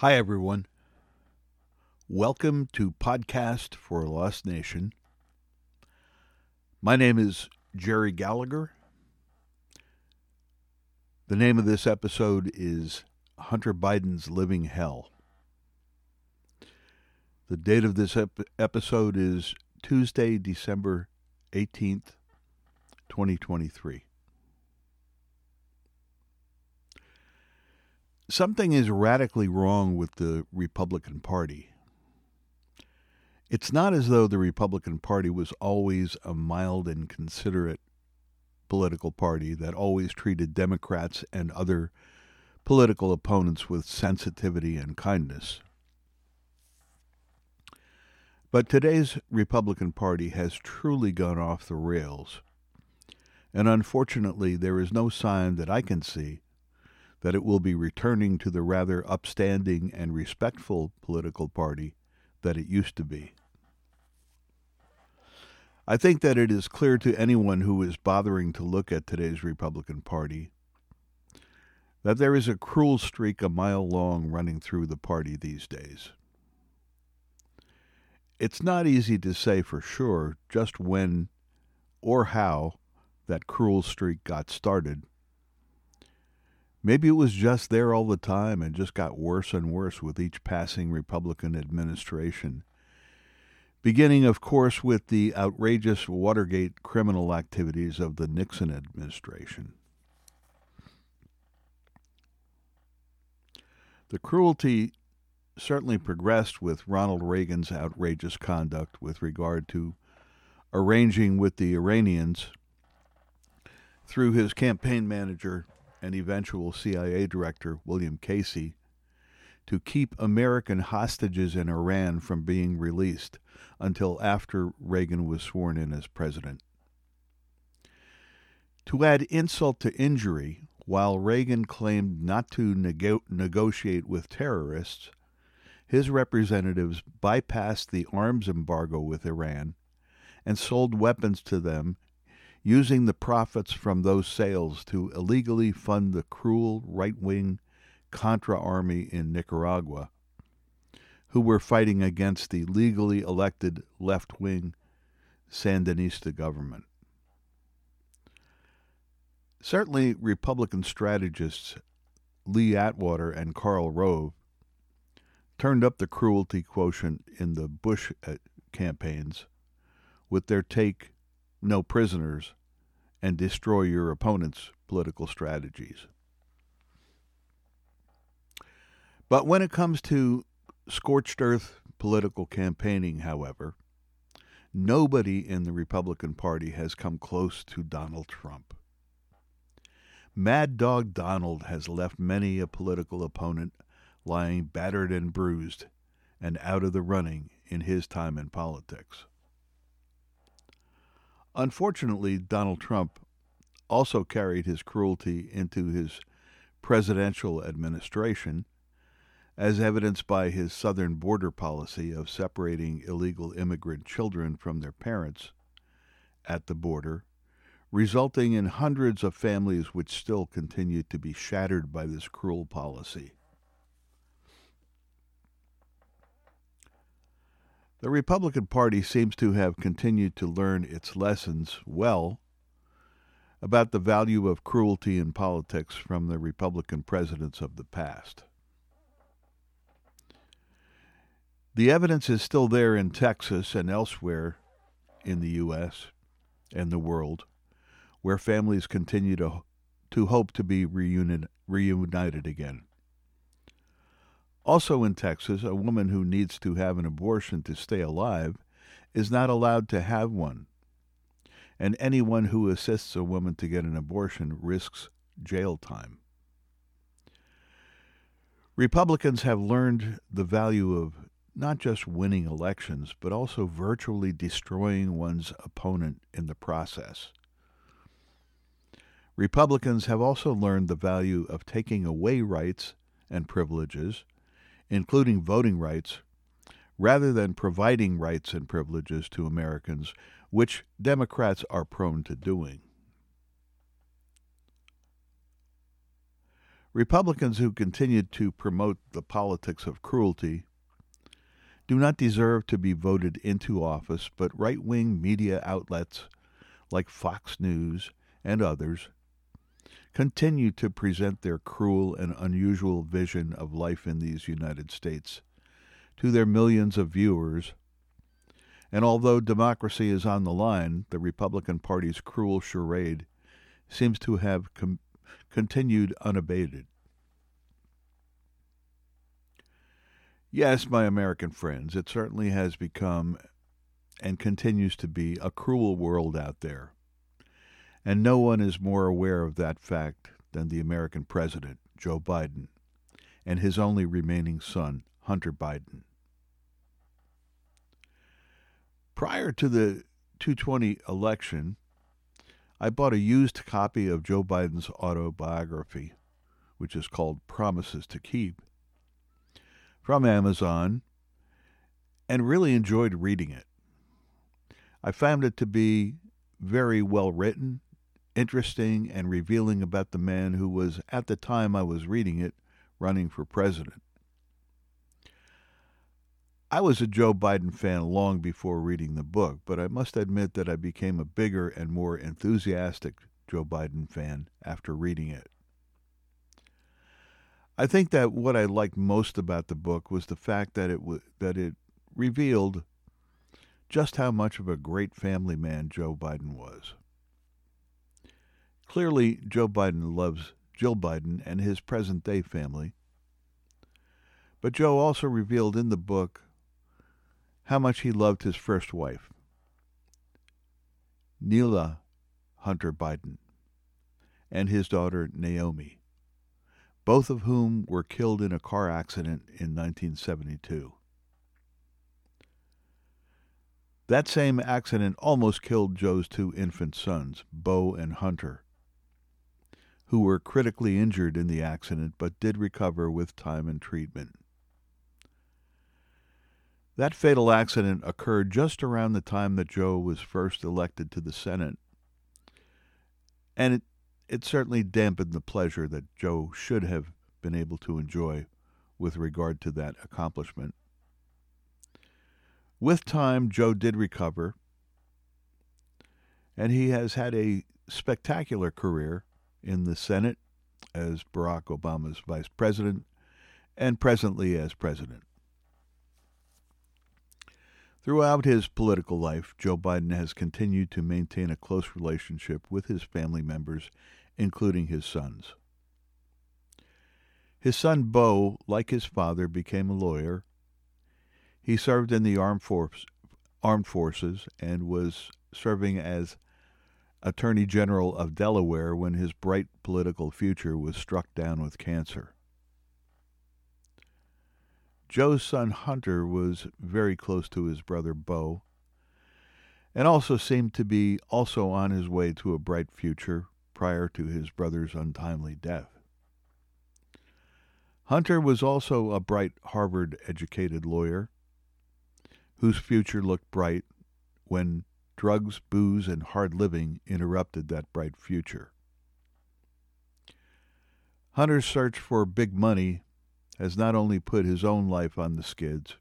Hi, everyone. Welcome to Podcast for Lost Nation. My name is Jerry Gallagher. The name of this episode is Hunter Biden's Living Hell. The date of this ep- episode is Tuesday, December 18th, 2023. Something is radically wrong with the Republican Party. It's not as though the Republican Party was always a mild and considerate political party that always treated Democrats and other political opponents with sensitivity and kindness. But today's Republican Party has truly gone off the rails. And unfortunately, there is no sign that I can see that it will be returning to the rather upstanding and respectful political party that it used to be. I think that it is clear to anyone who is bothering to look at today's Republican Party that there is a cruel streak a mile long running through the party these days. It's not easy to say for sure just when or how that cruel streak got started, Maybe it was just there all the time and just got worse and worse with each passing Republican administration. Beginning, of course, with the outrageous Watergate criminal activities of the Nixon administration. The cruelty certainly progressed with Ronald Reagan's outrageous conduct with regard to arranging with the Iranians through his campaign manager and eventual CIA Director William Casey to keep American hostages in Iran from being released until after Reagan was sworn in as president. To add insult to injury, while Reagan claimed not to nego- negotiate with terrorists, his representatives bypassed the arms embargo with Iran and sold weapons to them using the profits from those sales to illegally fund the cruel right wing Contra army in Nicaragua, who were fighting against the legally elected left wing Sandinista government. Certainly, Republican strategists Lee Atwater and Karl Rove turned up the cruelty quotient in the Bush uh, campaigns with their take no prisoners, and destroy your opponent's political strategies. But when it comes to scorched earth political campaigning, however, nobody in the Republican Party has come close to Donald Trump. Mad Dog Donald has left many a political opponent lying battered and bruised and out of the running in his time in politics. Unfortunately, Donald Trump also carried his cruelty into his presidential administration, as evidenced by his southern border policy of separating illegal immigrant children from their parents at the border, resulting in hundreds of families which still continue to be shattered by this cruel policy. The Republican Party seems to have continued to learn its lessons well about the value of cruelty in politics from the Republican presidents of the past. The evidence is still there in Texas and elsewhere in the U.S. and the world, where families continue to, to hope to be reunited, reunited again. Also in Texas, a woman who needs to have an abortion to stay alive is not allowed to have one. And anyone who assists a woman to get an abortion risks jail time. Republicans have learned the value of not just winning elections, but also virtually destroying one's opponent in the process. Republicans have also learned the value of taking away rights and privileges including voting rights, rather than providing rights and privileges to Americans, which Democrats are prone to doing. Republicans who continue to promote the politics of cruelty do not deserve to be voted into office, but right wing media outlets like Fox News and others continue to present their cruel and unusual vision of life in these United States to their millions of viewers. And although democracy is on the line, the Republican Party's cruel charade seems to have com- continued unabated. Yes, my American friends, it certainly has become and continues to be a cruel world out there. And no one is more aware of that fact than the American president, Joe Biden, and his only remaining son, Hunter Biden. Prior to the 220 election, I bought a used copy of Joe Biden's autobiography, which is called Promises to Keep, from Amazon, and really enjoyed reading it. I found it to be very well written, interesting, and revealing about the man who was, at the time I was reading it, running for president. I was a Joe Biden fan long before reading the book, but I must admit that I became a bigger and more enthusiastic Joe Biden fan after reading it. I think that what I liked most about the book was the fact that it w- that it revealed just how much of a great family man Joe Biden was. Clearly, Joe Biden loves Jill Biden and his present day family. But Joe also revealed in the book how much he loved his first wife, Neilia Hunter Biden, and his daughter Naomi, both of whom were killed in a car accident in 1972. That same accident almost killed Joe's two infant sons, Bo and Hunter, who were critically injured in the accident but did recover with time and treatment. That fatal accident occurred just around the time that Joe was first elected to the Senate. And it, it certainly dampened the pleasure that Joe should have been able to enjoy with regard to that accomplishment. With time, Joe did recover, and he has had a spectacular career in the Senate as Barack Obama's vice president and presently as president. Throughout his political life, Joe Biden has continued to maintain a close relationship with his family members, including his sons. His son Bo, like his father, became a lawyer. He served in the armed, force, armed forces and was serving as Attorney General of Delaware when his bright political future was struck down with cancer. Joe's son Hunter was very close to his brother Bo, and also seemed to be also on his way to a bright future prior to his brother's untimely death. Hunter was also a bright Harvard educated lawyer whose future looked bright when drugs, booze, and hard living interrupted that bright future. Hunter's search for big money has not only put his own life on the skids,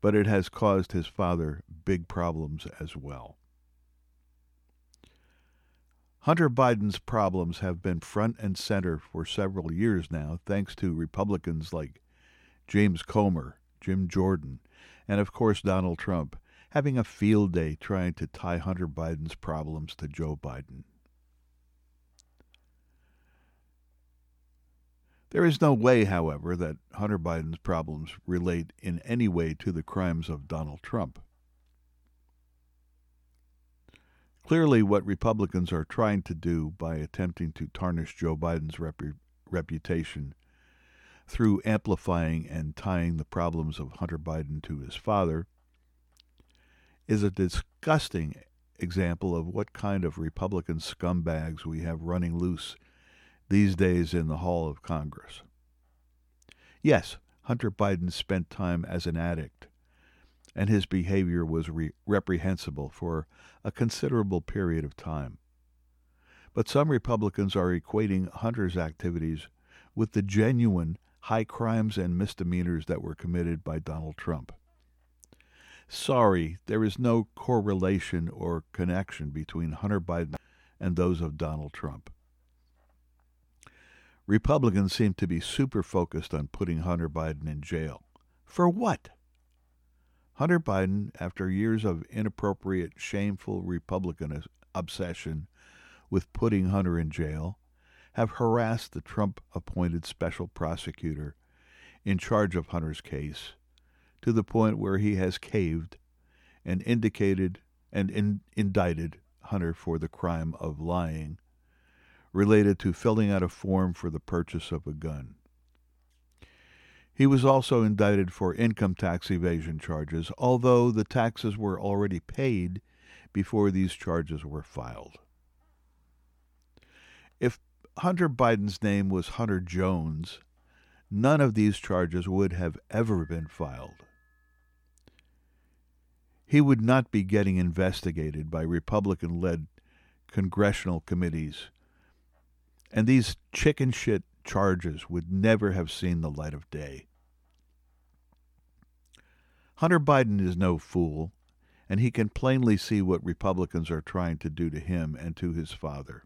but it has caused his father big problems as well. Hunter Biden's problems have been front and center for several years now, thanks to Republicans like James Comer, Jim Jordan, and of course Donald Trump, having a field day trying to tie Hunter Biden's problems to Joe Biden. There is no way, however, that Hunter Biden's problems relate in any way to the crimes of Donald Trump. Clearly, what Republicans are trying to do by attempting to tarnish Joe Biden's rep- reputation through amplifying and tying the problems of Hunter Biden to his father is a disgusting example of what kind of Republican scumbags we have running loose these days in the hall of Congress. Yes, Hunter Biden spent time as an addict, and his behavior was re- reprehensible for a considerable period of time. But some Republicans are equating Hunter's activities with the genuine high crimes and misdemeanors that were committed by Donald Trump. Sorry, there is no correlation or connection between Hunter Biden and those of Donald Trump. Republicans seem to be super focused on putting Hunter Biden in jail. For what? Hunter Biden, after years of inappropriate, shameful Republican obsession with putting Hunter in jail, have harassed the Trump appointed special prosecutor in charge of Hunter's case to the point where he has caved and indicated and in, indicted Hunter for the crime of lying related to filling out a form for the purchase of a gun. He was also indicted for income tax evasion charges, although the taxes were already paid before these charges were filed. If Hunter Biden's name was Hunter Jones, none of these charges would have ever been filed. He would not be getting investigated by Republican led congressional committees, and these chicken shit charges would never have seen the light of day. Hunter Biden is no fool, and he can plainly see what Republicans are trying to do to him and to his father.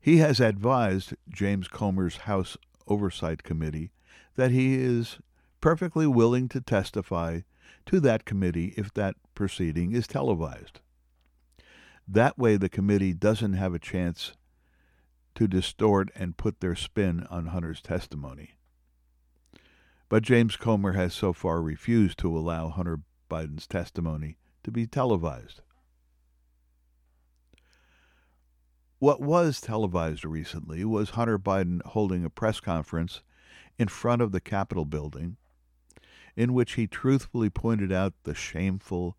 He has advised James Comer's House Oversight Committee that he is perfectly willing to testify to that committee if that proceeding is televised. That way, the committee doesn't have a chance to distort and put their spin on Hunter's testimony. But James Comer has so far refused to allow Hunter Biden's testimony to be televised. What was televised recently was Hunter Biden holding a press conference in front of the Capitol building in which he truthfully pointed out the shameful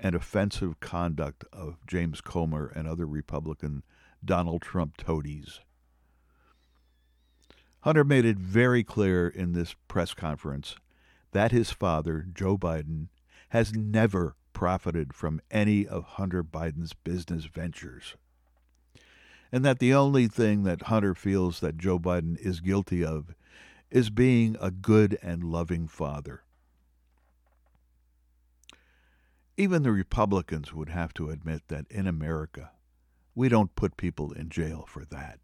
and offensive conduct of James Comer and other Republican Donald Trump toadies. Hunter made it very clear in this press conference that his father, Joe Biden, has never profited from any of Hunter Biden's business ventures and that the only thing that Hunter feels that Joe Biden is guilty of is being a good and loving father. Even the Republicans would have to admit that in America, we don't put people in jail for that.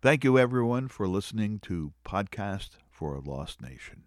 Thank you, everyone, for listening to Podcast for a Lost Nation.